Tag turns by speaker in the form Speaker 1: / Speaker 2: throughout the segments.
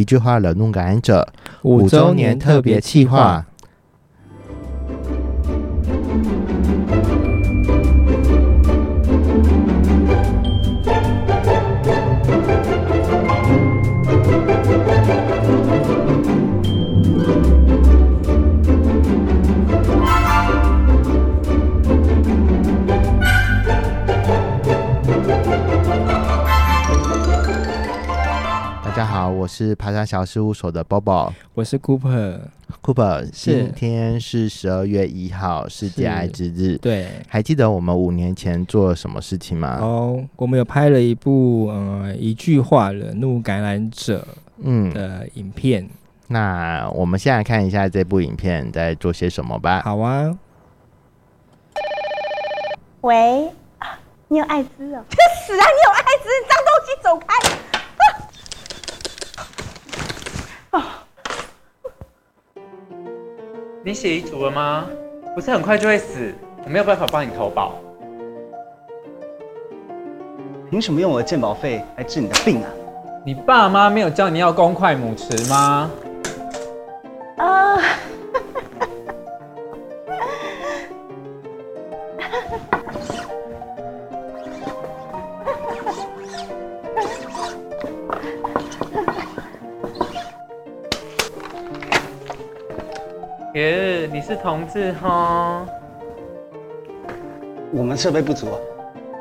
Speaker 1: 一句话惹怒感染者
Speaker 2: 五周年特别企划。
Speaker 1: 我是爬山小事务所的 Bobo
Speaker 2: 我是 Cooper，Cooper。
Speaker 1: 今天是十二月一号，世界
Speaker 2: 是
Speaker 1: 爱之日。
Speaker 2: 对，
Speaker 1: 还记得我们五年前做了什么事情吗？
Speaker 2: 哦，我们有拍了一部呃一句话惹怒感染者
Speaker 1: 嗯，
Speaker 2: 的影片，
Speaker 1: 那我们现在看一下这部影片在做些什么吧。
Speaker 2: 好啊，
Speaker 3: 喂，啊你有艾滋哦？去 死啊！你有艾滋，脏东西，走开！
Speaker 4: 你写遗嘱了吗？不是很快就会死，我没有办法帮你投保。
Speaker 5: 凭什么用我的健保费来治你的病啊？
Speaker 4: 你爸妈没有教你要公筷母匙吗？同志哈？
Speaker 5: 我们设备不足啊，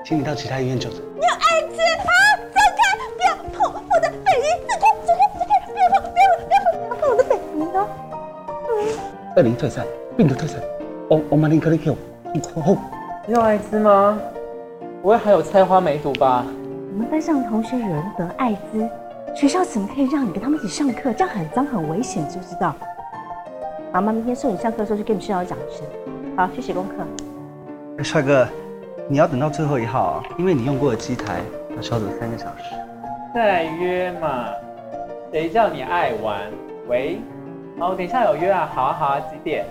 Speaker 5: 请你到其他医院就诊。
Speaker 3: 你有艾滋啊！走开！不要碰我的北医！走开！走开！走开！不要碰！不要不要不要碰我的北医哦！
Speaker 5: 二零退散，病毒退散。欧欧马林克利 Q，后
Speaker 4: 你有艾滋吗？不会还有菜花梅毒吧？
Speaker 3: 我们班上同学有人得艾滋，学校怎么可以让你跟他们一起上课？这样很脏很危险，知不知道？妈妈明天送你上课的时候就跟你们校长讲一声。好，去写功课。
Speaker 5: 哎，帅哥，你要等到最后一号啊，因为你用过的机台要消毒三个小时。
Speaker 4: 再来约嘛？谁叫你爱玩？喂，哦，等一下有约啊，好啊好啊，几点？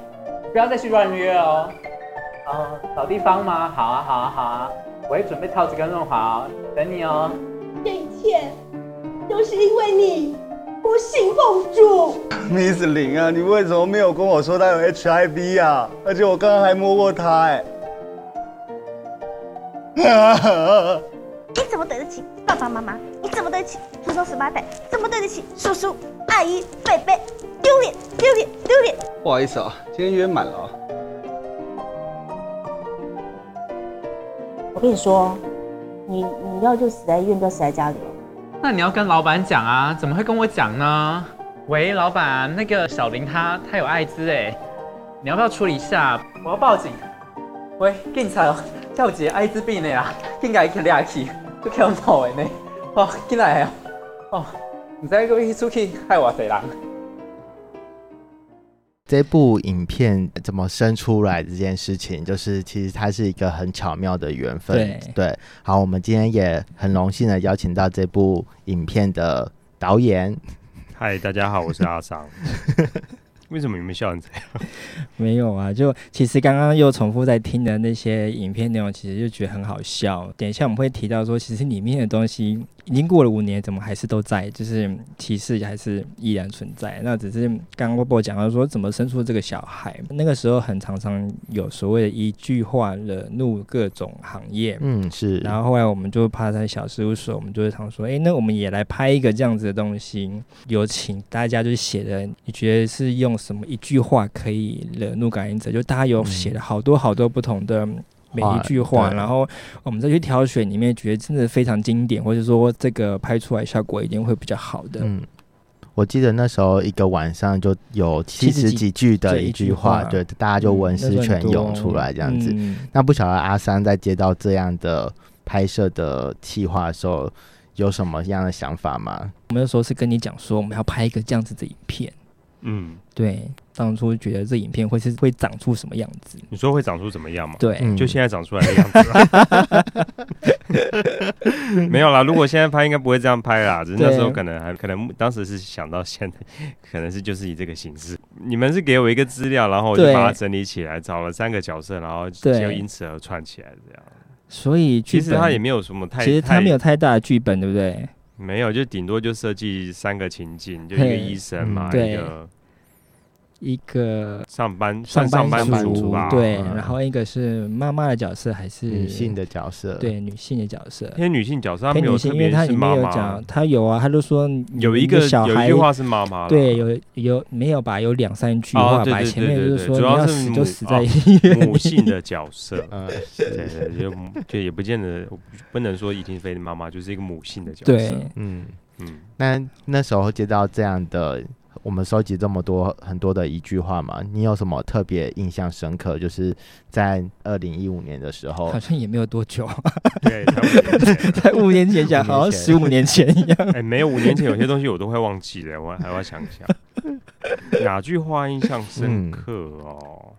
Speaker 4: 不要再去乱约哦。哦，找地方吗？好啊好啊好啊，我会准备套子跟润滑哦，等你哦。
Speaker 3: 这一切都是因为你不信奉主。
Speaker 5: Miss 林啊，你为什么没有跟我说他有 HIV 啊？而且我刚刚还摸过他哎。
Speaker 3: 你怎么对得起爸爸妈妈？你怎么对得起祖宗十八代？怎么对得起叔叔、阿姨、伯伯？丢脸，丢脸，丢脸！
Speaker 5: 不好意思啊，今天约满了啊。
Speaker 3: 我跟你说，你你要就死在医院，不要死在家里哦。
Speaker 4: 那你要跟老板讲啊，怎么会跟我讲呢？喂，老板，那个小林他他有艾滋哎，你要不要处理一下？我要报警。喂，警察哦，叫一个艾滋病的啊，应该去抓去，就恐怖的呢。哦，进来啊！哦，唔知个去出去害我谁人。
Speaker 1: 这部影片怎么生出来这件事情，就是其实它是一个很巧妙的缘分。
Speaker 2: 对
Speaker 1: 好，我们今天也很荣幸的邀请到这部影片的导演。
Speaker 6: 嗨，大家好，我是阿桑。为什么你们笑成这样？
Speaker 2: 没有啊，就其实刚刚又重复在听的那些影片内容，其实就觉得很好笑。等一下我们会提到说，其实里面的东西已经过了五年，怎么还是都在，就是歧视还是依然存在。那只是刚刚波波讲到说，怎么生出这个小孩，那个时候很常常有所谓的一句话惹怒各种行业。
Speaker 1: 嗯，是。
Speaker 2: 然后后来我们就趴在小事务所，我们就会常说，哎，那我们也来拍一个这样子的东西，有请大家就是写的，你觉得是用什么一句话可以惹怒感染者？就大家有写了好多好多不同的。每一句话，然后我们再去挑选里面觉得真的非常经典，或者说这个拍出来效果一定会比较好的。
Speaker 1: 嗯，我记得那时候一个晚上就有七十几句的
Speaker 2: 一句
Speaker 1: 话，对，大家就文思泉涌出来这样子。
Speaker 2: 嗯
Speaker 1: 那不晓得阿三在接到这样的拍摄的企划的时候，有什么样的想法吗？
Speaker 2: 我们那时候是跟你讲说，我们要拍一个这样子的影片。
Speaker 6: 嗯，
Speaker 2: 对，当初觉得这影片会是会长出什么样子？
Speaker 6: 你说会长出什么样吗？
Speaker 2: 对，
Speaker 1: 嗯
Speaker 6: 就现在长出来的样子啦。没有啦，如果现在拍应该不会这样拍啦，只是那时候可能还可能当时是想到现在，可能是就是以这个形式。你们是给我一个资料，然后我就把它整理起来，找了三个角色，然后就因此而串起来这样。
Speaker 2: 所以
Speaker 6: 其实他也没有什么太，
Speaker 2: 其实
Speaker 6: 他
Speaker 2: 没有太大的剧本，对不对？
Speaker 6: 没有，就顶多就设计三个情境，就一个医生嘛，
Speaker 1: 嗯
Speaker 6: 一个
Speaker 2: 一个
Speaker 6: 上班算上班
Speaker 2: 班
Speaker 6: 族吧，
Speaker 2: 对，
Speaker 1: 嗯。
Speaker 2: 然后一个是妈妈的角色还是
Speaker 1: 女性的角色，，
Speaker 2: 对女性的角色，
Speaker 6: 偏女性角色，他没有特
Speaker 2: 偏女性，因为
Speaker 6: 别
Speaker 2: 它里面
Speaker 6: 是妈妈。
Speaker 2: 有讲，，他有啊，他就说
Speaker 6: 有一个
Speaker 2: 小孩
Speaker 6: 有一句话是妈妈，
Speaker 2: 对，有有没有吧？有两三句
Speaker 6: 哦
Speaker 2: 话吧，前面就是
Speaker 6: 说主要
Speaker 2: 死就死在
Speaker 6: 哦
Speaker 2: 医院。
Speaker 6: 母性的角色，
Speaker 1: 嗯，
Speaker 6: 对对，就就也不见得不能说一定非妈妈就是一个母性的角色。
Speaker 2: 对。
Speaker 6: 色，
Speaker 1: 嗯，
Speaker 6: 嗯，
Speaker 1: 那那时候接到这样的，我们收集这么多很多的一句话嘛，你有什么特别印象深刻？就是在二零一五年的时候
Speaker 2: 好，像也没有多久，
Speaker 6: 对，才五年前
Speaker 2: 在五年前讲，好像十五年前一样。
Speaker 6: 哎，没有五年前有些东西我都会忘记了，我还要想想 哪句话印象深刻哦。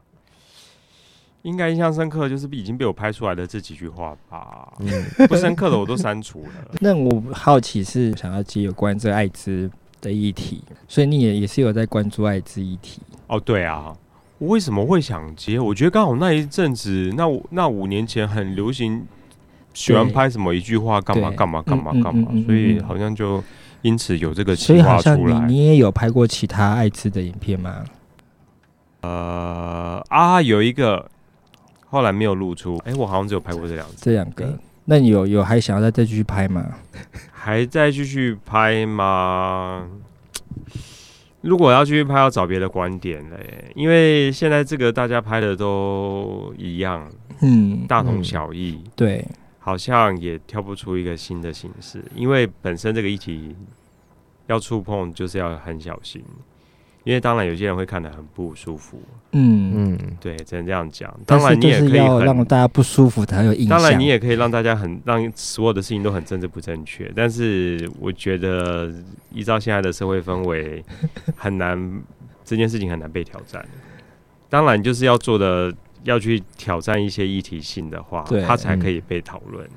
Speaker 6: 应该印象深刻就是已经被我拍出来的这几句话吧，
Speaker 1: 嗯，
Speaker 6: 不深刻的我都删除了。
Speaker 2: 那我好奇是想要接有关这艾滋的议题，所以你也也是有在关注艾滋议题。
Speaker 6: 哦，对啊，我为什么会想接？我觉得刚好那一阵子，那五那五年前很流行，喜欢拍什么一句话干嘛干嘛干嘛干嘛所以
Speaker 2: 嗯
Speaker 6: 好像就因此有这个
Speaker 2: 所以
Speaker 6: 计划
Speaker 2: 好像你
Speaker 6: 出来。
Speaker 2: 你也有拍过其他艾滋的影片吗？
Speaker 6: 呃啊，有一个后来没有露出，哎，我好像只有拍过这两次，
Speaker 2: 这两个，那你有有还想要再再继续拍吗？
Speaker 6: 还在继续拍吗？如果要继续拍，要找别的观点嘞，因为现在这个大家拍的都一样，
Speaker 2: 嗯，
Speaker 6: 大同
Speaker 1: 嗯
Speaker 6: 小异。
Speaker 2: 对，
Speaker 6: 好像也挑不出一个新的形式，因为本身这个议题要触碰就是要很小心，因为当然有些人会看得很不舒服，
Speaker 2: 嗯，
Speaker 1: 嗯，
Speaker 6: 对，只能这样讲。当然你也可以很，
Speaker 2: 让大家不舒服才有印象。
Speaker 6: 当然你也可以让大家很让所有的事情都很政治不正确，但是我觉得依照现在的社会氛围，很难这件事情很难被挑战。当然就是要做的要去挑战一些议题性的话
Speaker 2: 对，
Speaker 6: 它才可以被讨论。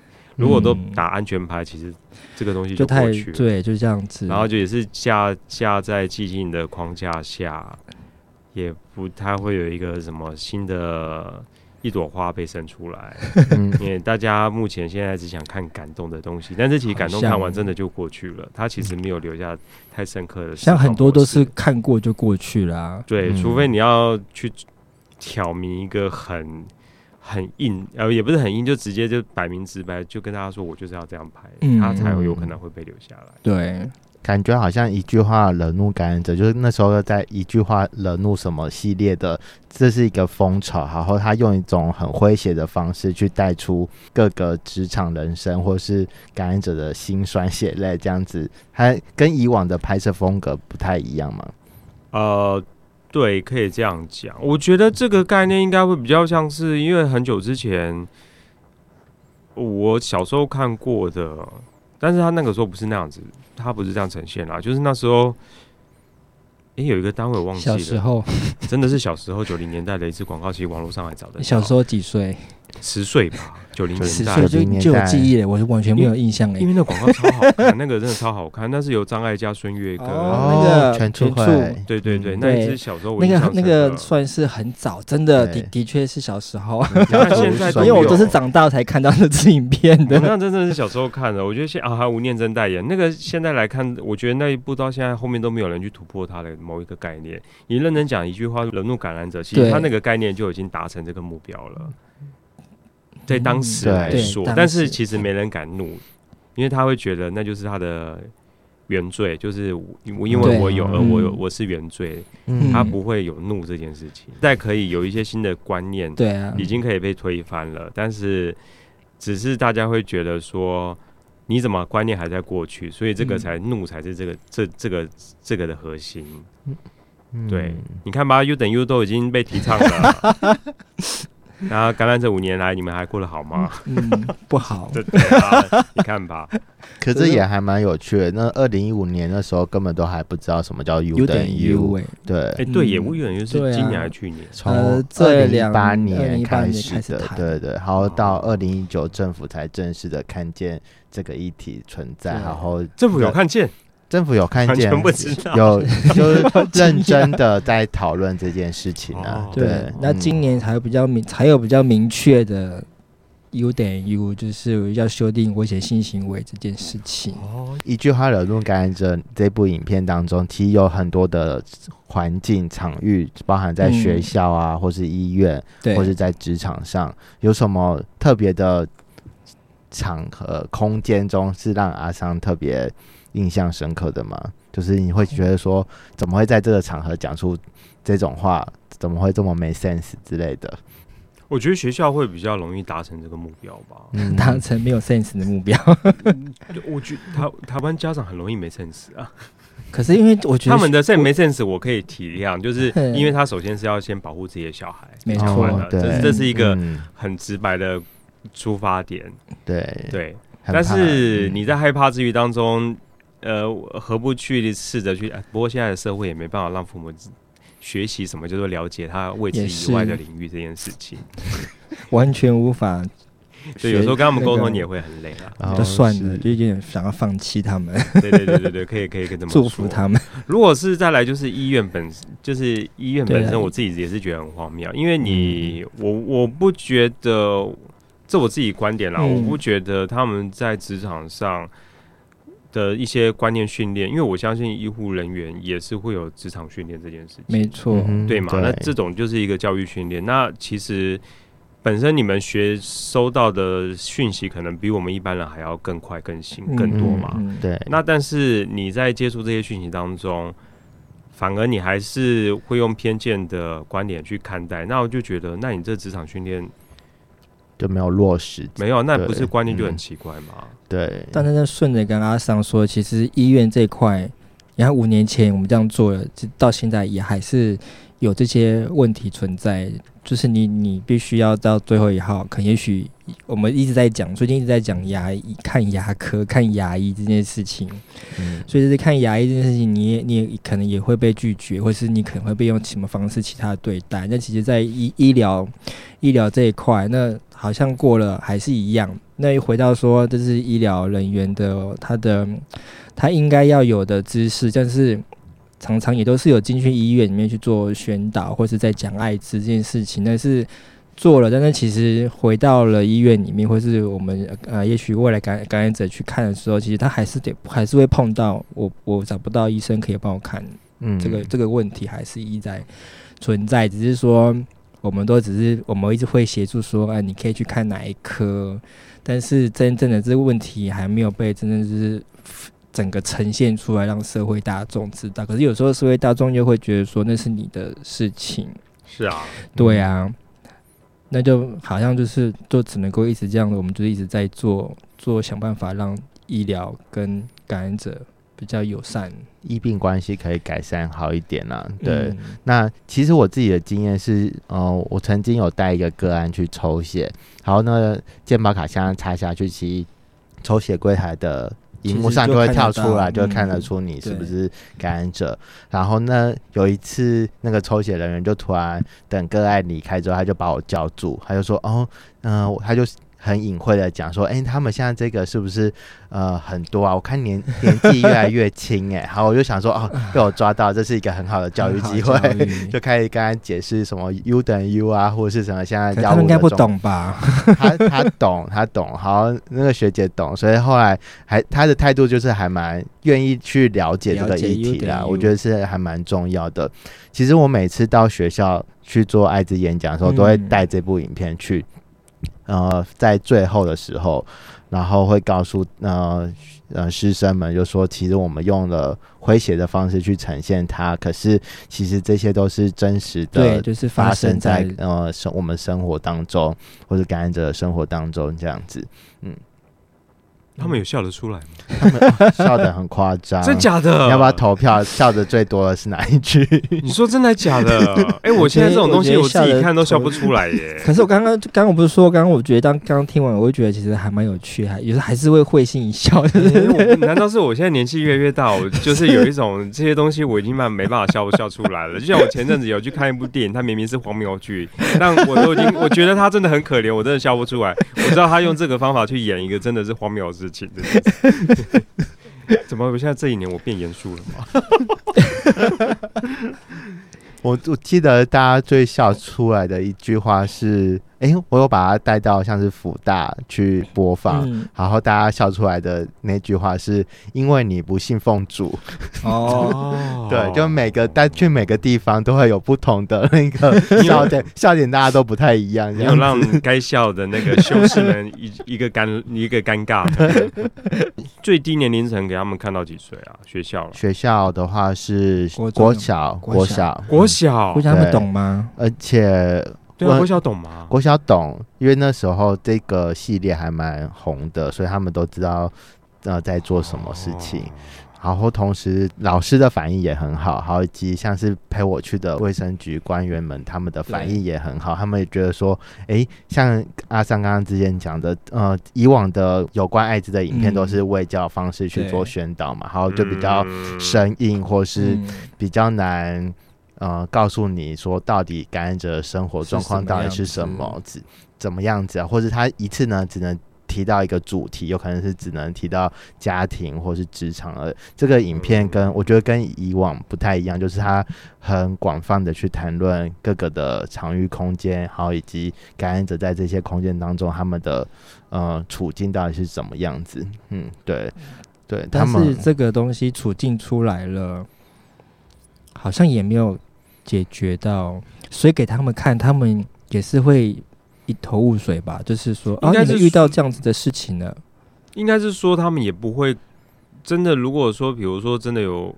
Speaker 6: 如果都打安全牌，其实这个东西
Speaker 2: 就太
Speaker 6: 过去了。
Speaker 2: 对，就这样子。
Speaker 6: 然后就也是架架在寂静的框架下，也不太会有一个什么新的一朵花被生出来。
Speaker 1: 嗯
Speaker 6: 因为大家目前现在只想看感动的东西，但是其实感动看完真的就过去了，它其实没有留下太深刻的。
Speaker 2: 像很多都是。看过就过去了、啊。
Speaker 6: 对，
Speaker 1: 嗯
Speaker 6: 除非你要去挑明一个很很硬，呃，也不是很硬，就直接就摆明直白，就跟大家说我就是要这样拍，
Speaker 2: 嗯
Speaker 6: 他才有有可能会被留下来。
Speaker 2: 对，
Speaker 1: 感觉好像一句话惹怒感染者，就是那时候在一句话惹怒什么系列的，这是一个风潮，然后他用一种很诙谐的方式去带出各个职场人生或是感染者的辛酸血泪，这样子，还跟以往的拍摄风格不太一样嘛？
Speaker 6: 呃，对，可以这样讲。我觉得这个概念应该会比较像是，因为很久之前我小时候看过的，但是他那个时候不是那样子，他不是这样呈现啦，就是那时候。诶，有一个单位我忘记了，
Speaker 2: 小时候，
Speaker 6: 真的是小时候九零年代的一次广告，其实网络上还找得到。
Speaker 2: 小时候几岁？
Speaker 6: 十岁吧，九零年代。
Speaker 2: 岁，就就有
Speaker 1: 年代。
Speaker 2: 记忆了，我就完全没有印象哎
Speaker 6: 因。为那广告超好看，那个真的超好看，那是由张艾嘉、孙悦歌。
Speaker 2: 哦那个
Speaker 1: 全出
Speaker 6: 对对对，
Speaker 1: 嗯。
Speaker 6: 那一
Speaker 2: 对
Speaker 6: 支小时候我
Speaker 2: 那个那个算是很早，真的的的确是小时候，
Speaker 6: 现在
Speaker 2: 因为我都是长大才看到那支影片的。
Speaker 6: 那真的是小时候看的，我觉得现啊，还有吴念真代言。那个，现在来看，我觉得那一部到现在后面都没有人去突破它的某一个概念。你认真讲一句话，惹怒感染者，其实
Speaker 2: 对。
Speaker 6: 他那个概念就已经达成这个目标了。在当时来说，但是其实没人敢怒，因为他会觉得那就是他的原罪，就是我因为我有，而我有
Speaker 2: 嗯
Speaker 6: 我是原罪，
Speaker 1: 嗯
Speaker 6: 他不会有怒这件事情。再可以有一些新的观念，
Speaker 2: 对啊，
Speaker 6: 已经可以被推翻了，但是只是大家会觉得说，你怎么观念还在过去，所以这个
Speaker 2: 嗯
Speaker 6: 才怒才是这个这这个这个的核心。
Speaker 1: 嗯
Speaker 6: 对，你看吧，U 等 U 都已经被提倡了，那感染这五年来，你们还过得好吗？
Speaker 2: 嗯，不好。
Speaker 6: 对对啊，你看吧，
Speaker 1: 可是也还蛮有趣的。那二零一五年那时候根本都还不知道什么叫 U 等于
Speaker 2: U 哎，
Speaker 1: 对
Speaker 6: 哎，，对耶，
Speaker 2: 嗯
Speaker 6: 我以为是今年还是去年，
Speaker 1: 从二零一八
Speaker 2: 2018
Speaker 1: 年开始的，对对，然后到
Speaker 6: 哦
Speaker 1: 二零一九政府才正式的看见这个议题存在，然后
Speaker 6: 政府有看见，
Speaker 1: 政府有看见，
Speaker 6: 不知道。
Speaker 1: 有 就是认真的在讨论这件事情啊
Speaker 6: 哦，
Speaker 2: 对。
Speaker 1: 对，，
Speaker 2: 那今年才比较明，才有比较明确的 U 等于 U，就是要修订危险性行为这件事情。
Speaker 1: 哦，一句话惹怒感染者这部影片当中，其实有很多的环境场域，包含在学校啊，或是医院，或是在职场上，有什么特别的场合空间中是让阿桑特别印象深刻的吗？就是你会觉得说，怎么会在这个场合讲出这种话？怎么会这么没 sense 之类的？
Speaker 6: 我觉得学校会比较容易达成这个目标吧，
Speaker 2: 达成没有 sense 的目标。
Speaker 6: 我觉台台湾家长很容易没 sense 啊。
Speaker 2: 可是因为我觉
Speaker 6: 得他们的 sense 没 sense，我可以体谅，就是因为他首先是要先保护自己的小孩，
Speaker 2: 没错，
Speaker 6: 这这是一个很直白的出发点。
Speaker 1: 对
Speaker 6: 对，但是你在害怕之余当中，呃，何不去试着去？不过现在的社会也没办法让父母。学习什么叫做了解他未知以外的领域这件事情，
Speaker 2: 完全无法。
Speaker 6: 对，有时候跟他们沟通你也会很累
Speaker 2: 啊。就算了，就有点想要放弃他们。
Speaker 6: 对对对对对，可以可以跟他们
Speaker 2: 祝福他们。
Speaker 6: 如果是再来，就是医院本就是医院本身，我自己也是觉得很荒谬，因为你我我不觉得，这我自己观点啦，我不觉得他们在职场上。的一些观念训练，因为我相信医护人员也是会有职场训练这件事情，
Speaker 2: 没错，
Speaker 6: 对嘛？那这种就是一个教育训练。那其实本身你们学收到的讯息，可能比我们一般人还要更快、更新、更多嘛？
Speaker 1: 对。
Speaker 6: 那但是你在接触这些讯息当中，反而你还是会用偏见的观点去看待。那我就觉得，那你这职场训练。
Speaker 1: 就没有落实，
Speaker 6: 没有，那不是观念就很奇怪吗？
Speaker 1: 对。
Speaker 2: 但是，顺着跟阿桑说，其实医院这块，你看五年前我们这样做了，到现在也还是有这些问题存在。就是你，你必须要到最后一号，可能也许我们一直在讲，最近一直在讲牙医看牙科、看牙医这件事情。嗯。所以就是看牙医这件事情，你也你也可能也会被拒绝，或是你可能会被用什么方式其他的对待。那其实，在医医疗医疗这一块，那好像过了还是一样。那一回到说，这是医疗人员的他的他应该要有的知识，但是。常常也都是有进去医院里面去做宣导，或是在讲艾滋这件事情，但是做了，但是其实回到了医院里面，或是我们呃，也许未来感感染者去看的时候，其实他还是得还是会碰到我我找不到医生可以帮我看，嗯，这个这个问题还是一在存在，只是说我们都只是我们一直会协助说，哎，你可以去看哪一科，但是真正的这个问题还没有被真正就是。整个呈现出来，让社会大众知道。可是有时候社会大众又会觉得说那是你的事情。
Speaker 6: 是啊，
Speaker 2: 对啊，那就好像就是就只能够一直这样的，我们就一直在做做想办法让医疗跟感染者比较友善，
Speaker 1: 医病关系可以改善好一点啊。对，那其实我自己的经验是，呃，我曾经有带一个个案去抽血，然后呢，健保卡现在插下去，其实抽血柜台的。荧幕上就会跳出来，就看得出你是不是感染者。然后呢，有一次那个抽血人员就突然等个案离开之后，他就把我叫住，他就说：“哦，嗯，他就。”很隐晦的讲说，哎，他们现在这个是不是呃很多啊？我看年 年纪越来越轻，哎，好，我就想说，哦，被我抓到，这是一个很好的教育机会，就开始跟他解释什么 U 等于 U 啊，或者是什么现在
Speaker 2: 他应该不懂吧？
Speaker 1: 他他懂，他懂，好，那个学姐懂，所以后来还他的态度就是还蛮愿意去了解这个议题啦，我觉得是还蛮重要的。其实我每次到学校去做艾滋演讲的时候，都会带这部影片去。呃，在最后的时候，然后会告诉呃呃师生们，就说其实我们用了诙谐的方式去呈现它，可是其实这些都是真实的，
Speaker 2: 对，就是发生在
Speaker 1: 呃生我们生活当中，或者感染者的生活当中这样子，嗯。
Speaker 6: 他们有笑得出来吗？
Speaker 1: 他们笑得很夸张，
Speaker 6: 真假的？
Speaker 1: 你要不要投票？笑的最多的是哪一句？
Speaker 6: 你说真的假的？哎，我现在这种东西我自己看都笑不出来耶。
Speaker 2: 可是我刚刚刚刚我不是说，刚刚我觉得当刚刚听完，我会觉得其实还蛮有趣，还有时还是会会心一笑。
Speaker 6: 难道是我现在年纪越来越大，我就是有一种这些东西我已经慢没办法笑不笑出来了？就像我前阵子有去看一部电影，它明明是荒谬剧，但我都已经我觉得他真的很可怜，我真的笑不出来。我知道他用这个方法去演一个真的是荒谬的事情。怎么？我现在这一年我变严肃了吗？
Speaker 1: 我我记得大家最笑出来的一句话是：“诶，我有把它带到像是福大去播放，
Speaker 2: 嗯，
Speaker 1: 然后大家笑出来的那句话是因为你不信奉主，
Speaker 2: 哦，
Speaker 1: 对，就每个带去每个地方都会有不同的那个笑点，笑点大家都不太一样，这
Speaker 6: 没有让该笑的那个 修士们一一个尴一个尴尬。最低年龄层给他们看到几岁啊？学校，
Speaker 1: 学校的话是
Speaker 2: 国
Speaker 1: 国小，
Speaker 2: 国小
Speaker 1: 国小，
Speaker 6: 国小
Speaker 2: 不，懂吗？
Speaker 1: 而且
Speaker 6: 对啊，
Speaker 1: 我
Speaker 6: 国小懂吗？
Speaker 1: 国小懂，因为那时候这个系列还蛮红的，所以他们都知道呃在做什么事情。
Speaker 6: 哦
Speaker 1: 然后同时老师的反应也很好，还有以及像是陪我去的卫生局官员们，他们的反应也很好，他们也觉得说，哎，像阿三刚刚之前讲的，呃，以往的有关艾滋的影片
Speaker 2: 嗯
Speaker 1: 都是卫教方式去做宣导嘛，然后就比较
Speaker 6: 嗯
Speaker 1: 生硬或是
Speaker 2: 嗯
Speaker 1: 比较难。呃，告诉你说到底感染者的生活状况到底是什么，怎怎么样子啊？或者他一次呢只能提到一个主题，有可能是只能提到家庭或是职场而这个影片跟我觉得跟以往不太一样，就是他很广泛的去谈论各个的场域空间，还有以及感染者在这些空间当中他们的呃处境到底是怎么样子。嗯，对，对
Speaker 2: 但是这个东西处境出来了，好像也没有解决到，所以给他们看，他们也是会一头雾水吧？就是说，啊，
Speaker 6: 应该是
Speaker 2: 遇到这样子的事情了，
Speaker 6: 应该是说他们也不会真的。如果说，比如说真的有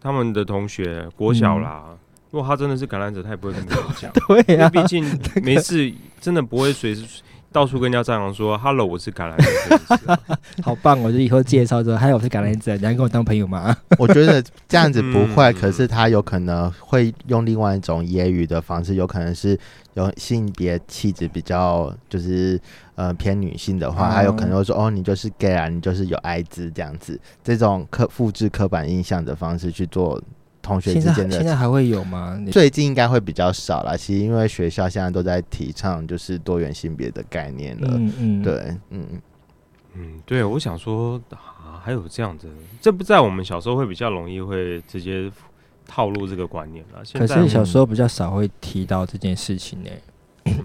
Speaker 6: 他们的同学国小啦，如果他真的是感染者，他也不会跟别人讲，
Speaker 2: 对
Speaker 6: 毕竟 没事，真的不会随时到处跟人家张扬说 “hello，我是感染者”这件事啊。
Speaker 2: 好棒！我就以后介绍说：“Hello，我是橄榄枝，你要跟我当朋友吗？
Speaker 1: 我觉得这样子不会，
Speaker 6: 嗯
Speaker 1: 可是他有可能会用另外一种揶揄的方式，有可能是有性别气质比较就是呃偏女性的话，
Speaker 2: 哦
Speaker 1: 他有可能会说哦，你就是 gay 啊，你就是有艾滋这样子，这种刻复制刻板印象的方式去做同学之间的。
Speaker 2: 现在还会有吗？
Speaker 1: 最近应该会比较少了，其实因为学校现在都在提倡就是多元性别的概念了。
Speaker 2: 嗯嗯，
Speaker 1: 对，嗯，
Speaker 6: 嗯，对，我想说啊，还有这样子，这不在我们小时候会比较容易会直接套路这个观念了。
Speaker 2: 可是小时候比较少会提到这件事情呢、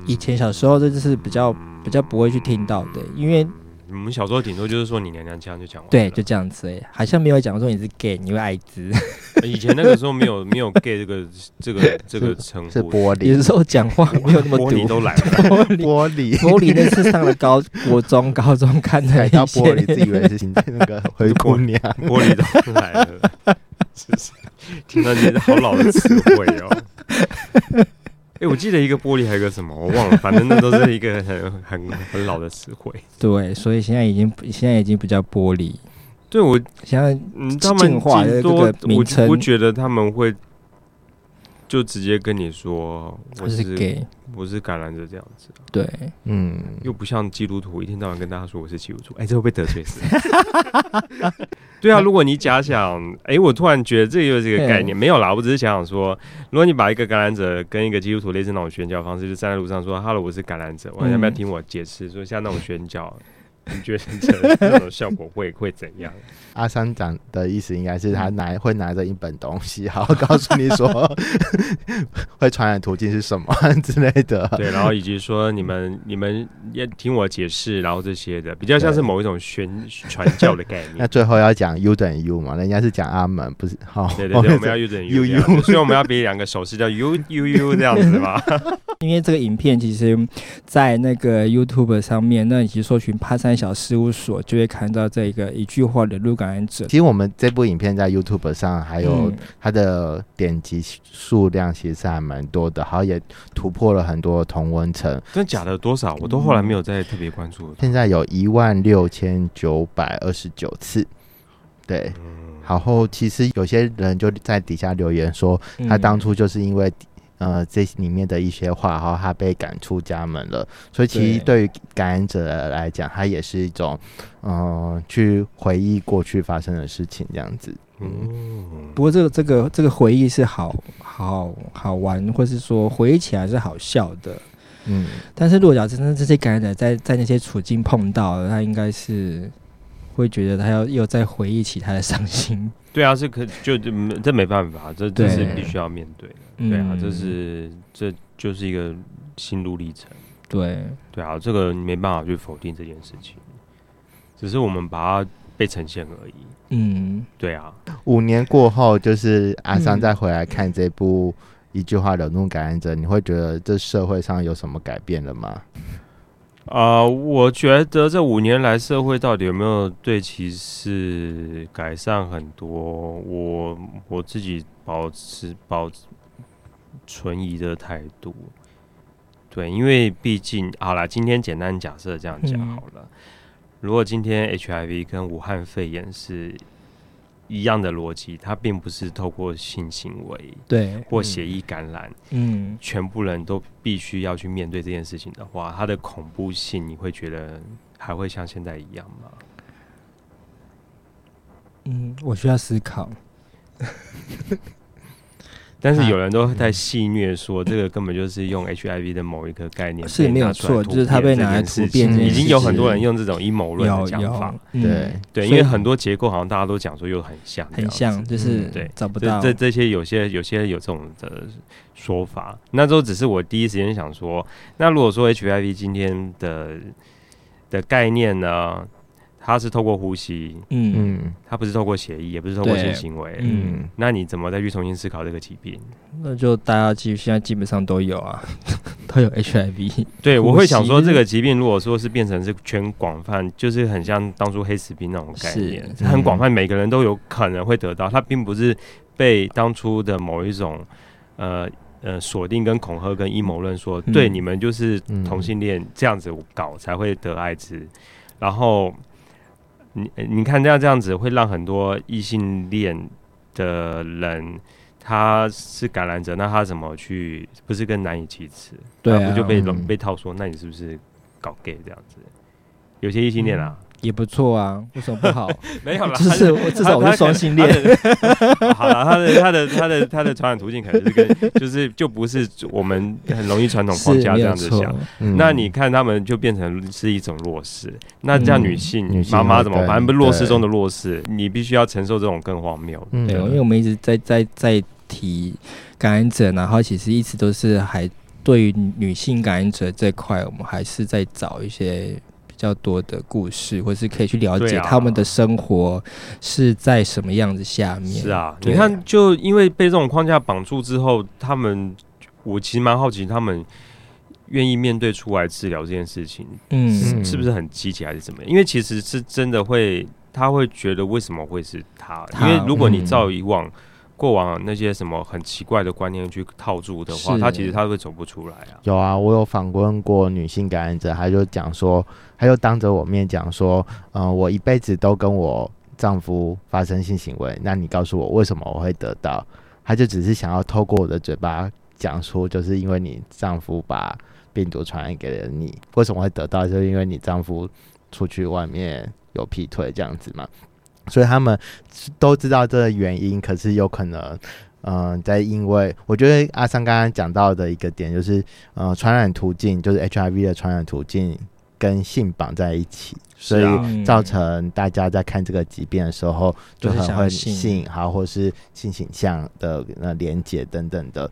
Speaker 2: 以前小时候这就是比较比较不会去听到的，因为
Speaker 6: 我们小时候顶多就是说你娘娘腔就讲完。
Speaker 2: 对就这样子哎、好像没有讲说你是 gay，你会艾滋。
Speaker 6: 以前那个时候没有没有 gay 这个这个这个称呼，
Speaker 1: 是玻
Speaker 2: 有
Speaker 1: 璃，
Speaker 2: 时候讲话没有那么毒。
Speaker 6: 玻璃都来了。
Speaker 2: 玻璃
Speaker 1: 玻璃，
Speaker 2: 玻璃那是上了高国中、高中看的
Speaker 1: 到玻璃，自以为是新那个灰姑娘。
Speaker 6: 玻璃都来了，是是，听到这些好老的词汇哦。哎、我记得一个玻璃还有个什么，我忘了，反正那都是一个很很很老的词汇。
Speaker 2: 对，所以现在已经现在已经不叫玻璃，
Speaker 6: 对我，
Speaker 2: 现在
Speaker 6: 嗯，他们
Speaker 2: 进化
Speaker 6: 多
Speaker 2: 这个名
Speaker 6: 我
Speaker 2: 称
Speaker 6: 不觉得他们会就直接跟你说我
Speaker 2: 是是 gay，
Speaker 6: 我是感染者这样子，
Speaker 2: 对，
Speaker 1: 嗯，
Speaker 6: 又不像基督徒一天到晚跟大家说我是基督徒，哎、这会被得罪死。对啊，如果你假想，哎、我突然觉得这又是一个概念，没有啦，我只是想想说，如果你把一个感染者跟一个基督徒类似那种宣教方式，就站在路上说 “hello，我是感染者”，我要不要
Speaker 2: 嗯
Speaker 6: 听我解释？说像那种宣教，你觉得这那种效果会会怎样？
Speaker 1: 阿三讲的意思应该是他拿会拿着一本东西，然后告诉你说 会传染途径是什么 之类的。
Speaker 6: 对，然后以及说你们你们要听我解释，然后这些的，比较像是某一种宣传教的概念 那。
Speaker 1: 最后要讲 U 等于 U 嘛，人家是讲阿门，不是好。
Speaker 6: 对对对，我们要 U 等于 U 所以我们要比两个手势叫 U U U 这样子嘛。
Speaker 2: 因为这个影片其实，在那个 YouTube 上面，那你其实搜寻帕山小事务所，就会看到这个一句话的入感染者。
Speaker 1: 其实我们这部影片在 YouTube 上还有
Speaker 2: 嗯
Speaker 1: 它的点击数量其实还蛮多的，好也突破了很多同温层，
Speaker 6: 真假的？多少？我都后来没有再特别关注。
Speaker 1: 现在有一万六千九百二十九次。对，
Speaker 6: 嗯，
Speaker 1: 然后其实有些人就在底下留言说，他
Speaker 2: 嗯
Speaker 1: 当初就是因为。呃，这里面的一些话，然后他被赶出家门了，所以其实对于感染者来讲，他也是一种，呃，去回忆过去发生的事情，这样子。嗯，
Speaker 6: 嗯
Speaker 2: 不过这个这个这个回忆是好好好玩，或是说回忆起来是好笑的。
Speaker 1: 嗯，
Speaker 2: 但是如果假真的这些感染者在在那些处境碰到了，他应该是会觉得他要又再回忆起他的伤心。
Speaker 6: 对啊，这可就这这没办法，这这是必须要面对的。
Speaker 2: 嗯
Speaker 6: 对啊，这是这就是一个心路历程。
Speaker 2: 对，
Speaker 6: 对啊，这个没办法去否定这件事情，只是我们把它被呈现而已。
Speaker 2: 嗯，
Speaker 6: 对啊，
Speaker 1: 五年过后，就是阿桑
Speaker 2: 嗯
Speaker 1: 再回来看这部一句话惹怒感染者，你会觉得这社会上有什么改变了吗？
Speaker 6: 啊、我觉得这五年来社会到底有没有对歧视改善很多？我我自己保持保存疑的态度。对，因为毕竟好了，今天简单假设这样讲
Speaker 2: 嗯
Speaker 6: 好了。如果今天 HIV 跟武汉肺炎是一样的逻辑，它并不是透过性行为
Speaker 2: 对，
Speaker 6: 或血液感染，
Speaker 2: 嗯，
Speaker 6: 全部人都必须要去面对这件事情的话，它的恐怖性，你会觉得还会像现在一样吗？
Speaker 2: 嗯，我需要思考。
Speaker 6: 但是有人都在戏谑说，这个根本就是用 HIV 的某一个概念被
Speaker 2: 是没有错就是它被拿来突变
Speaker 6: 已经有很多人用这种阴谋论的
Speaker 2: 有
Speaker 6: 讲法
Speaker 1: 对，
Speaker 6: 对，因为很多结构好像大家都讲说又很像，
Speaker 2: 很像，就是
Speaker 1: 嗯
Speaker 6: 对
Speaker 2: 找不到。
Speaker 6: 这这这些有些有些有这种的说法，那都只是我第一时间想说，那如果说 HIV 今天的的概念呢，它是透过呼吸，
Speaker 2: 嗯。
Speaker 1: 嗯
Speaker 6: 它不是透过血液，也不是透过性行为，
Speaker 2: 嗯。
Speaker 1: 嗯，
Speaker 6: 那你怎么再去重新思考这个疾病？
Speaker 2: 那就大家基现在基本上都有啊，都有 HIV。
Speaker 6: 对，我会想说，这个疾病如果说是变成是全广泛，就是很像当初黑死病那种概念，
Speaker 2: 是。
Speaker 6: 很广泛，每个人都有可能会得到，它并不是被当初的某一种呃呃锁定跟恐吓跟阴谋论说，
Speaker 2: 嗯。
Speaker 6: 对你们就是
Speaker 1: 嗯。
Speaker 6: 同性恋这样子搞才会得艾滋，然后你你看这样这样子会让很多异性恋的人。他是感染者，那他怎么去？不是更难以启齿？
Speaker 2: 对啊
Speaker 6: 不就被
Speaker 1: 嗯
Speaker 6: 被套说，那你是不是搞 gay 这样子？有些异性恋啊，
Speaker 2: 也不错啊，为什么不好？
Speaker 6: 没有啦，
Speaker 2: 就是我至少我是双性恋。
Speaker 6: 好了，他的他的他的他的传染途径可能是跟就是就不是我们很容易传统框架这样子想。，
Speaker 1: 嗯
Speaker 6: 那你看他们就变成是一种弱势，那这样女性
Speaker 1: 女性
Speaker 6: 妈妈
Speaker 1: 会
Speaker 6: 怎么办？
Speaker 1: 更
Speaker 6: 不弱势中的弱势，你必须要承受这种更荒谬。
Speaker 1: 嗯
Speaker 2: 对，因为我们一直在在在提感染者，然后其实一直都是还对于女性感染者这块，我们还是在找一些比较多的故事，或是可以去了解他们的生活是在什么样子下面。
Speaker 6: 是啊，你看，就因为被这种框架绑住之后，他们我其实蛮好奇，他们愿意面对出来治疗这件事情，
Speaker 2: 嗯，
Speaker 1: 嗯
Speaker 6: 是不是很积极还是怎么样？因为其实是真的会，他会觉得为什么会是他？
Speaker 2: 他
Speaker 6: 因为如果你
Speaker 1: 嗯
Speaker 6: 照以往。过往那些什么很奇怪的观念去套住的话，他其实他会走不出来啊。
Speaker 1: 有啊，我有访问过女性感染者，他就讲说，她就当着我面讲说，嗯、我一辈子都跟我丈夫发生性行为，那你告诉我为什么我会得到？她就只是想要透过我的嘴巴讲出，就是因为你丈夫把病毒传染给了你，为什么会得到？就是因为你丈夫出去外面有劈腿这样子嘛。所以他们都知道这个原因，可是有可能，嗯、在因为我觉得阿桑刚刚讲到的一个点就是，呃，传染途径就是 HIV 的传染途径跟性绑在一起，所以造成大家在看这个疾病的时候，就
Speaker 2: 就是
Speaker 1: 很会
Speaker 2: 性，
Speaker 1: 好或是性倾向的那连接等等的。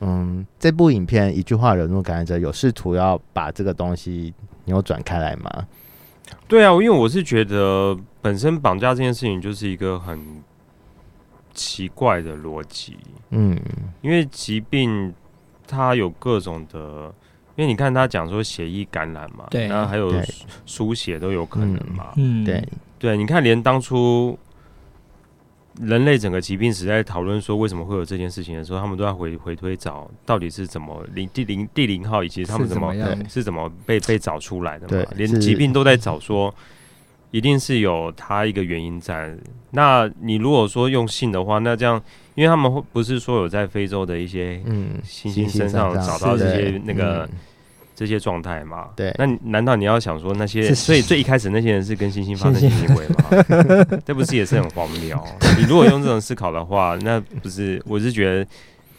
Speaker 1: 嗯，这部影片一句话惹怒感染者有试图要把这个东西扭转开来吗？
Speaker 6: 对啊，因为我是觉得本身绑架这件事情就是一个很奇怪的逻辑，
Speaker 1: 嗯
Speaker 6: 因为疾病它有各种的，因为你看他讲说血液感染嘛，
Speaker 2: 对
Speaker 6: 然后还有
Speaker 1: 对。
Speaker 6: 输输血都有可能嘛，
Speaker 2: 嗯，
Speaker 1: 对，
Speaker 6: 对，你看连当初人类整个疾病史在讨论说为什么会有这件事情的时候，他们都要回回推找到底是怎么零第零第零号以及他们怎么
Speaker 2: 是怎么样？
Speaker 6: 是怎么被被找出来的嘛？连疾病都在找说，一定是有它一个原因在。那你如果说用性的话，那这样，因为他们会不是说有在非洲的一些
Speaker 1: 嗯，
Speaker 6: 猩猩身上找到这些那个
Speaker 1: 嗯
Speaker 6: 这些状态嘛？
Speaker 1: 对
Speaker 6: 那你难道你要想说那些？所以最一开始那些人是跟猩猩发生性行为吗？这不是也是很荒谬？你如果用这种思考的话，那不是我是觉得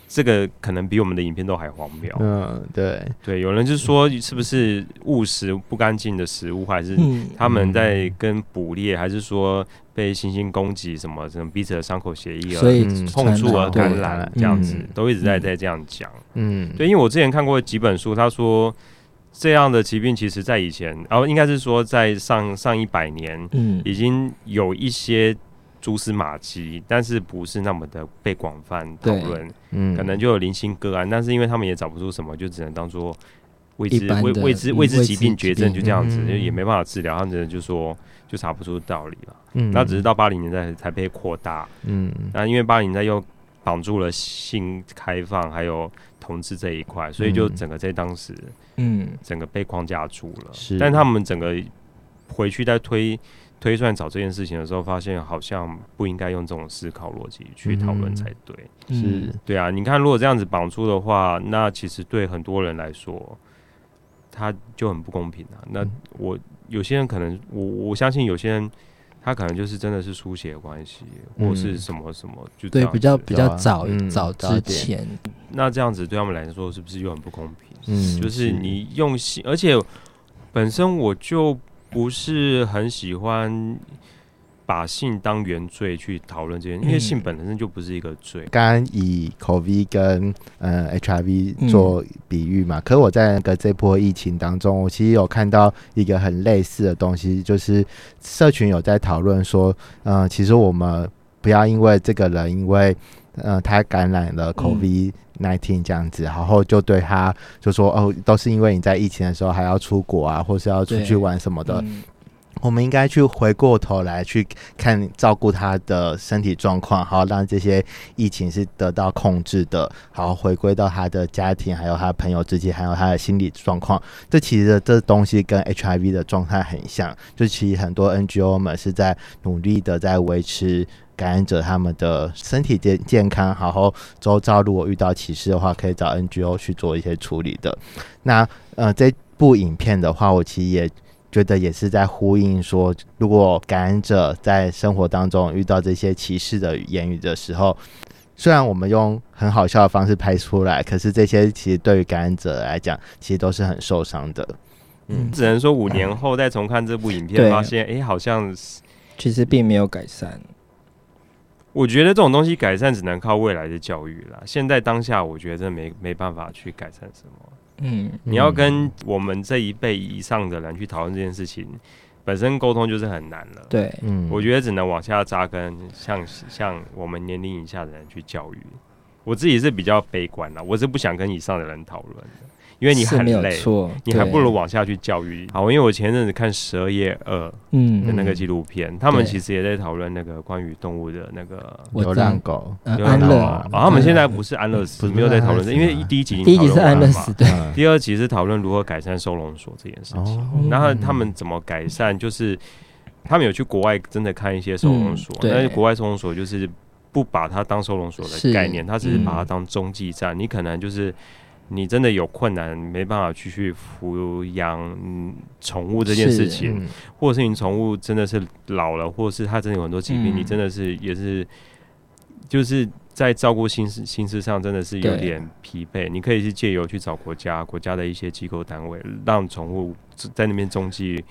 Speaker 6: 这个可能比我们的影片都还荒谬。
Speaker 1: 嗯，对，
Speaker 6: 对，有人就说是不是误食不干净的食物，还是
Speaker 2: 嗯，
Speaker 6: 他们在跟捕猎，还是说被猩猩攻击什么，什么彼此的伤口协议而
Speaker 2: 所以
Speaker 1: 嗯
Speaker 6: 碰触而
Speaker 2: 传染
Speaker 6: 感染这样子
Speaker 1: 嗯，
Speaker 6: 都一直在
Speaker 2: 嗯
Speaker 6: 在这样讲。
Speaker 1: 嗯，
Speaker 6: 对，因为我之前看过几本书，他说这样的疾病，其实在以前，然后，应该是说在上上一百年，
Speaker 2: 嗯，
Speaker 6: 已经有一些蛛丝马迹，但是不是那么的被广泛讨论，
Speaker 1: 嗯。
Speaker 6: 可能就有零星个案，但是因为他们也找不出什么，就只能当做未知
Speaker 2: 一般的
Speaker 6: 未未知
Speaker 2: 嗯
Speaker 6: 未知疾病绝症，就这样子，
Speaker 1: 嗯。
Speaker 6: 就也没办法治疗，他们只能就说就查不出道理了。
Speaker 1: 嗯
Speaker 6: 那只是到八零年代才被扩大，
Speaker 1: 嗯
Speaker 6: 那因为八零年代又绑住了性开放还有同志这一块，所以就
Speaker 1: 嗯
Speaker 6: 整个在当时
Speaker 2: 嗯，
Speaker 6: 整个被框架住了。
Speaker 1: 是
Speaker 6: 但他们整个回去在推推算找这件事情的时候，发现好像不应该用这种思考逻辑去讨论
Speaker 1: 嗯
Speaker 6: 才对。
Speaker 2: 嗯
Speaker 1: 是
Speaker 6: 对啊，你看，如果这样子绑住的话，那其实对很多人来说，他就很不公平啊。那
Speaker 1: 嗯
Speaker 6: 我有些人可能，我我相信有些人。他可能就是真的是书写关系，
Speaker 1: 嗯
Speaker 6: 或是什么什么，就这
Speaker 2: 对，
Speaker 6: 样
Speaker 2: 比较比较
Speaker 1: 对啊
Speaker 2: 早
Speaker 1: 嗯
Speaker 2: 早之
Speaker 1: 一点
Speaker 2: 前，
Speaker 6: 那这样子对他们来说是不是又很不公平？
Speaker 1: 嗯
Speaker 6: 就是你用心，而且本身我就不是很喜欢把性当原罪去讨论这件，因为
Speaker 2: 嗯。
Speaker 6: 性本身就不是一个罪。
Speaker 1: 刚刚以 COVID 跟呃
Speaker 2: 嗯。
Speaker 1: HIV 做比喻嘛，可我在那个这波疫情当中，我其实有看到一个很类似的东西，就是社群有在讨论说，呃，其实我们不要因为这个人因为呃他感染了 COVID。nineteen 这样子，然后就对他就说哦，都是因为你在疫情的时候还要出国啊，或是要出去玩什么的，
Speaker 2: 嗯
Speaker 1: 我们应该去回过头来去看照顾他的身体状况，好让这些疫情是得到控制的，好回归到他的家庭，还有他的朋友之间，还有他的心理状况。这其实这东西跟 HIV 的状态很像，就其实很多 NGO 们是在努力的在维持。感染者他们的身体健健康，然后周遭如果遇到歧视的话，可以找 NGO 去做一些处理的。那呃，这部影片的话，我其实也觉得也是在呼应说，如果感染者在生活当中遇到这些歧视的言语的时候，虽然我们用很好笑的方式拍出来，可是这些其实对于感染者来讲，其实都是很受伤的。嗯，
Speaker 6: 只能说五年后再重看这部影片，
Speaker 2: 对
Speaker 6: 发现哎、诶好像是
Speaker 2: 其实并没有改善。
Speaker 6: 我觉得这种东西改善只能靠未来的教育啦。现在当下，我觉得没没办法去改善什么。
Speaker 2: 嗯，
Speaker 6: 你要跟我们这一辈以上的人去讨论这件事情，本身沟通就是很难了。
Speaker 2: 对，
Speaker 1: 嗯
Speaker 6: 我觉得只能往下扎根，像像我们年龄以下的人去教育。我自己是比较悲观啦，我是不想跟以上的人讨论的，因为你很累，
Speaker 2: 错，
Speaker 6: 你还不如往下去教育。好，因为我前阵子看《十二夜二》
Speaker 2: 嗯
Speaker 6: 的那个纪录片，他们其实也在讨论那个关于动物的那个。
Speaker 1: 流
Speaker 2: 我知道
Speaker 1: 浪狗，
Speaker 2: 呃
Speaker 6: 流浪
Speaker 2: 安乐
Speaker 6: 狗啊，哦他们现在不是安乐
Speaker 1: 不
Speaker 6: 死，
Speaker 1: 是
Speaker 6: 没有在讨论这，因为第一集已经
Speaker 2: 第一集是
Speaker 6: 讨论了嘛
Speaker 2: 安乐死，对，
Speaker 1: 嗯
Speaker 6: 第二集是讨论如何改善收容所这件事情。
Speaker 1: 哦
Speaker 6: 然后他们怎么改善，就是他们有去国外真的看一些收容所
Speaker 2: 嗯，
Speaker 6: 但是国外收容所就是不把它当收容所的概念，它只是把它
Speaker 1: 嗯
Speaker 6: 当中继站。你可能就是你真的有困难，没办法去去抚养嗯宠物这件事情，
Speaker 1: 嗯
Speaker 6: 或者是你宠物真的是老了，或者是它真的有很多疾病，
Speaker 2: 嗯
Speaker 6: 你真的是也是就是在照顾心思心思上真的是有点疲惫。你可以去借由去找国家国家的一些机构单位，让宠物在那边中继。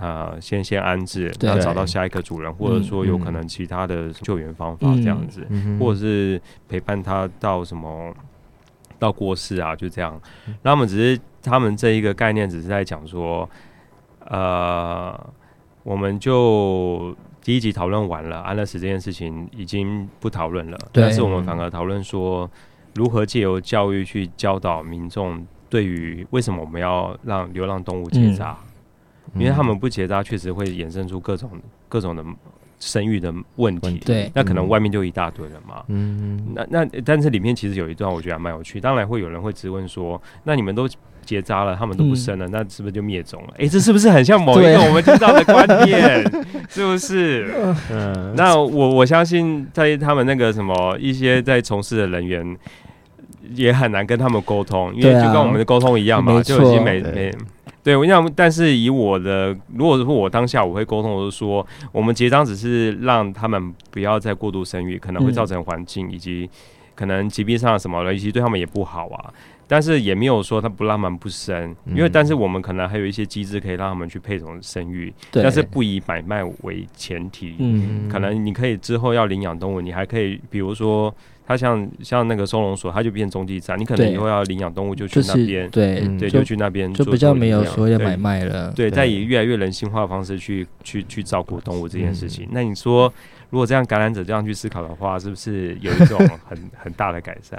Speaker 6: 呃，先先安置，
Speaker 2: 对。
Speaker 6: 然后找到下一个主人，或者说有可
Speaker 1: 嗯
Speaker 6: 能其他的救援方法
Speaker 2: 嗯
Speaker 6: 这样子，
Speaker 1: 嗯
Speaker 6: 或者是陪伴他到什么到过世啊，就这样。那他们只是他们这一个概念，只是在讲说，呃，我们就第一集讨论完了，安乐死这件事情已经不讨论了，但是我们反而讨论说，如何借由教育去教导民众，对于为什么我们要让流浪动物结扎，因为他们不结扎，确实会衍生出各种各种的生育的问题。
Speaker 2: 对
Speaker 6: 那可能外面就一大堆了嘛。
Speaker 1: 嗯
Speaker 6: 那那但是里面其实有一段我觉得还蛮有趣，当然会有人会质问说，那你们都结扎了，他们都不生了，那是不是就灭种了？诶，这是不是很像某一个我们听到的观 念？是不是？
Speaker 1: 嗯
Speaker 6: 那我我相信在他们那个什么一些在从事的人员。也很难跟他们沟通，因为就跟我们的沟通一样嘛，
Speaker 2: 没
Speaker 6: 就已经没没对，我想，但是以我的，如果说我当下我会沟通，我是说，我们结账只是让他们不要再过度生育，可能会
Speaker 2: 嗯
Speaker 6: 造成环境以及可能疾病上什么的，以及对他们也不好啊。但是也没有说他不浪漫不生，因为
Speaker 1: 嗯
Speaker 6: 但是我们可能还有一些机制可以让他们去配种生育，
Speaker 2: 对，
Speaker 6: 但是不以买卖为前提。
Speaker 2: 嗯
Speaker 6: 可能你可以之后要领养动物，你还可以，比如说它像像那个收容所，它就变中继站，你可能以后要领养动物就去那边，
Speaker 2: 对
Speaker 1: 嗯
Speaker 6: 对，
Speaker 2: 就
Speaker 6: 就去那边做
Speaker 2: 就比较没有说要买卖了，
Speaker 6: 对，
Speaker 1: 对
Speaker 6: 再以越来越人性化的方式去去去照顾动物这件事情。
Speaker 2: 嗯
Speaker 6: 那你说，如果这样感染者这样去思考的话，是不是有一种 很很大的改善？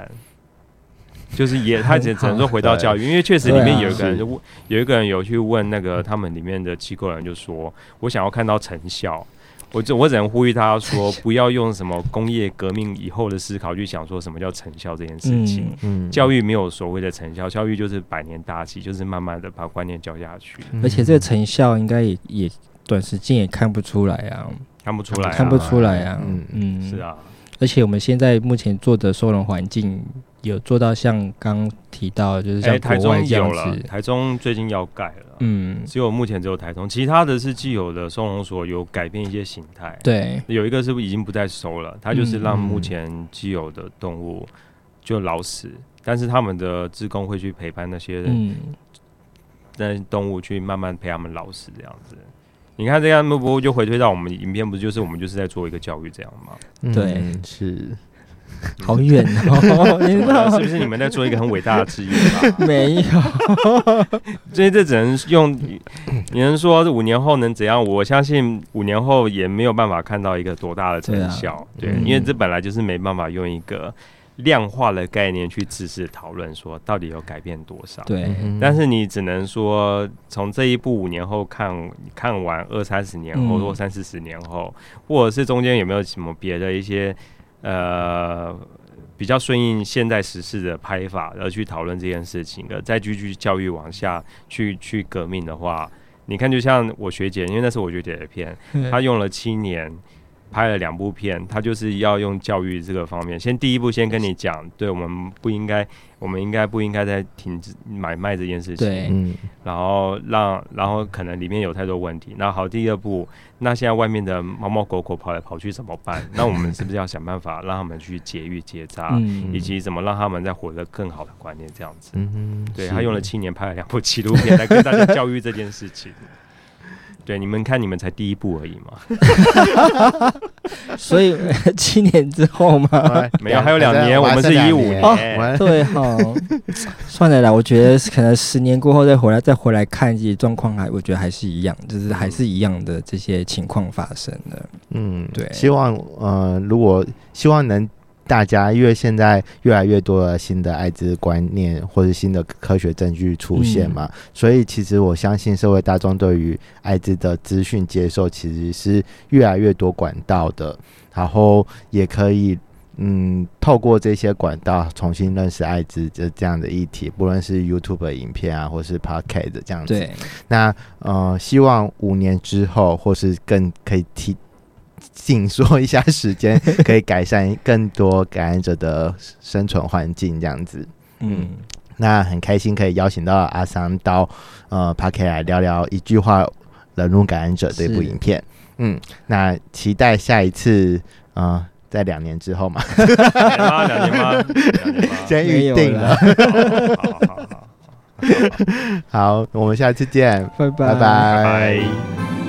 Speaker 6: 就是也，他只只能说回到教育，因为确实里面有一个人就问，有一个人有去问那个他们里面的机构人，就说我想要看到成效。我只我只能呼吁他说，不要用什么工业革命以后的思考去想说什么叫成效这件事情。
Speaker 2: 嗯，
Speaker 1: 嗯。
Speaker 6: 教育没有所谓的成效，教育就是百年大计，就是慢慢的把观念教下去。
Speaker 2: 而且这个成效应该也也短时间也看不出来啊，
Speaker 6: 看不出来、啊，
Speaker 2: 看不出来啊，
Speaker 1: 嗯
Speaker 2: 嗯。
Speaker 6: 是，啊，
Speaker 2: 而且我们现在目前做的收容环境有做到像刚提到，就是
Speaker 6: 哎、
Speaker 2: 像
Speaker 6: 台中有了，台中最近要盖了，
Speaker 2: 嗯，
Speaker 6: 只有目前只有台中，其他的是既有的收容所有改变一些形态，，
Speaker 2: 对，
Speaker 6: 有一个是已经不再收了，它就是让
Speaker 1: 嗯
Speaker 6: 目前既有的动物就老死，但是他们的职工会去陪伴那些
Speaker 2: 嗯，
Speaker 6: 那动物去慢慢陪他们老死这样子。你看这样，不不就回推到我们影片，不就是我们就是在做一个教育这样吗？
Speaker 2: 对。
Speaker 1: 嗯是
Speaker 2: 好远哦，你知道
Speaker 6: 是不是你们在做一个很伟大的志业吧？
Speaker 2: 没有？
Speaker 6: 所以这只能用，你能说五年后能怎样？我相信五年后也没有办法看到一个多大的成效，对,、
Speaker 1: 嗯
Speaker 6: 因为这本来就是没办法用一个量化的概念去自式讨论说到底有改变多少。，
Speaker 2: 对，
Speaker 1: 嗯
Speaker 6: 但是你只能说从这一部五年后看看完二三十年后
Speaker 2: 嗯
Speaker 6: 或三四十年后，或者是中间有没有什么别的一些呃。比较顺应现代时事的拍法，而去讨论这件事情，的再继续教育往下去去革命的话，你看，就像我学姐，因为那是我学姐的片，她用了七年拍了两部片，他就是要用教育这个方面，先第一步先跟你讲，对我们不应该，我们应该不应该再停止买卖这件事情，
Speaker 2: 对
Speaker 1: 嗯
Speaker 6: 然后让，然后可能里面有太多问题。那好，第二步，那现在外面的猫猫狗狗跑来跑去怎么办？那我们是不是要想办法让他们去节育结扎，
Speaker 2: 嗯
Speaker 6: 以及怎么让他们再获得更好的观念？这样子，
Speaker 1: 嗯
Speaker 6: 对他用了七年拍了两部纪录片来跟大家教育这件事情。对，你们看，你们才第一步而已嘛，
Speaker 2: 所以 七年之后嘛，
Speaker 6: 没有，还有两年，我们是一五
Speaker 2: 哦
Speaker 6: 年。
Speaker 2: 对哈，算了啦，我觉得可能十年过后再回来再回来看，自己状况还我觉得还是一样，就是还是一样的这些情况发生的。
Speaker 1: 嗯，
Speaker 2: 对。
Speaker 1: 希望呃，如果希望能大家，因为现在越来越多的新的艾滋观念或者新的科学证据出现嘛，所以其实我相信社会大众对于艾滋的资讯接受其实是越来越多管道的，然后也可以。嗯，透过这些管道重新认识艾滋这这样的议题，不论是 YouTube 影片啊，或是 Podcast 这样子。
Speaker 2: 对，
Speaker 1: 那呃，希望五年之后，或是更可以提紧缩一下时间，可以改善更多感染者的生存环境，这样子。
Speaker 2: 嗯，
Speaker 1: 那很开心可以邀请到阿桑到呃 p a r k 来聊聊一句话惹怒感染者这部影片。嗯，那期待下一次，呃，在两年之后嘛，
Speaker 6: 两年吗？两年吗？
Speaker 1: 先预定了。
Speaker 2: 了，
Speaker 6: 好好好好，
Speaker 1: 好，我们下次见，
Speaker 2: 拜拜
Speaker 1: 拜拜
Speaker 6: 拜拜。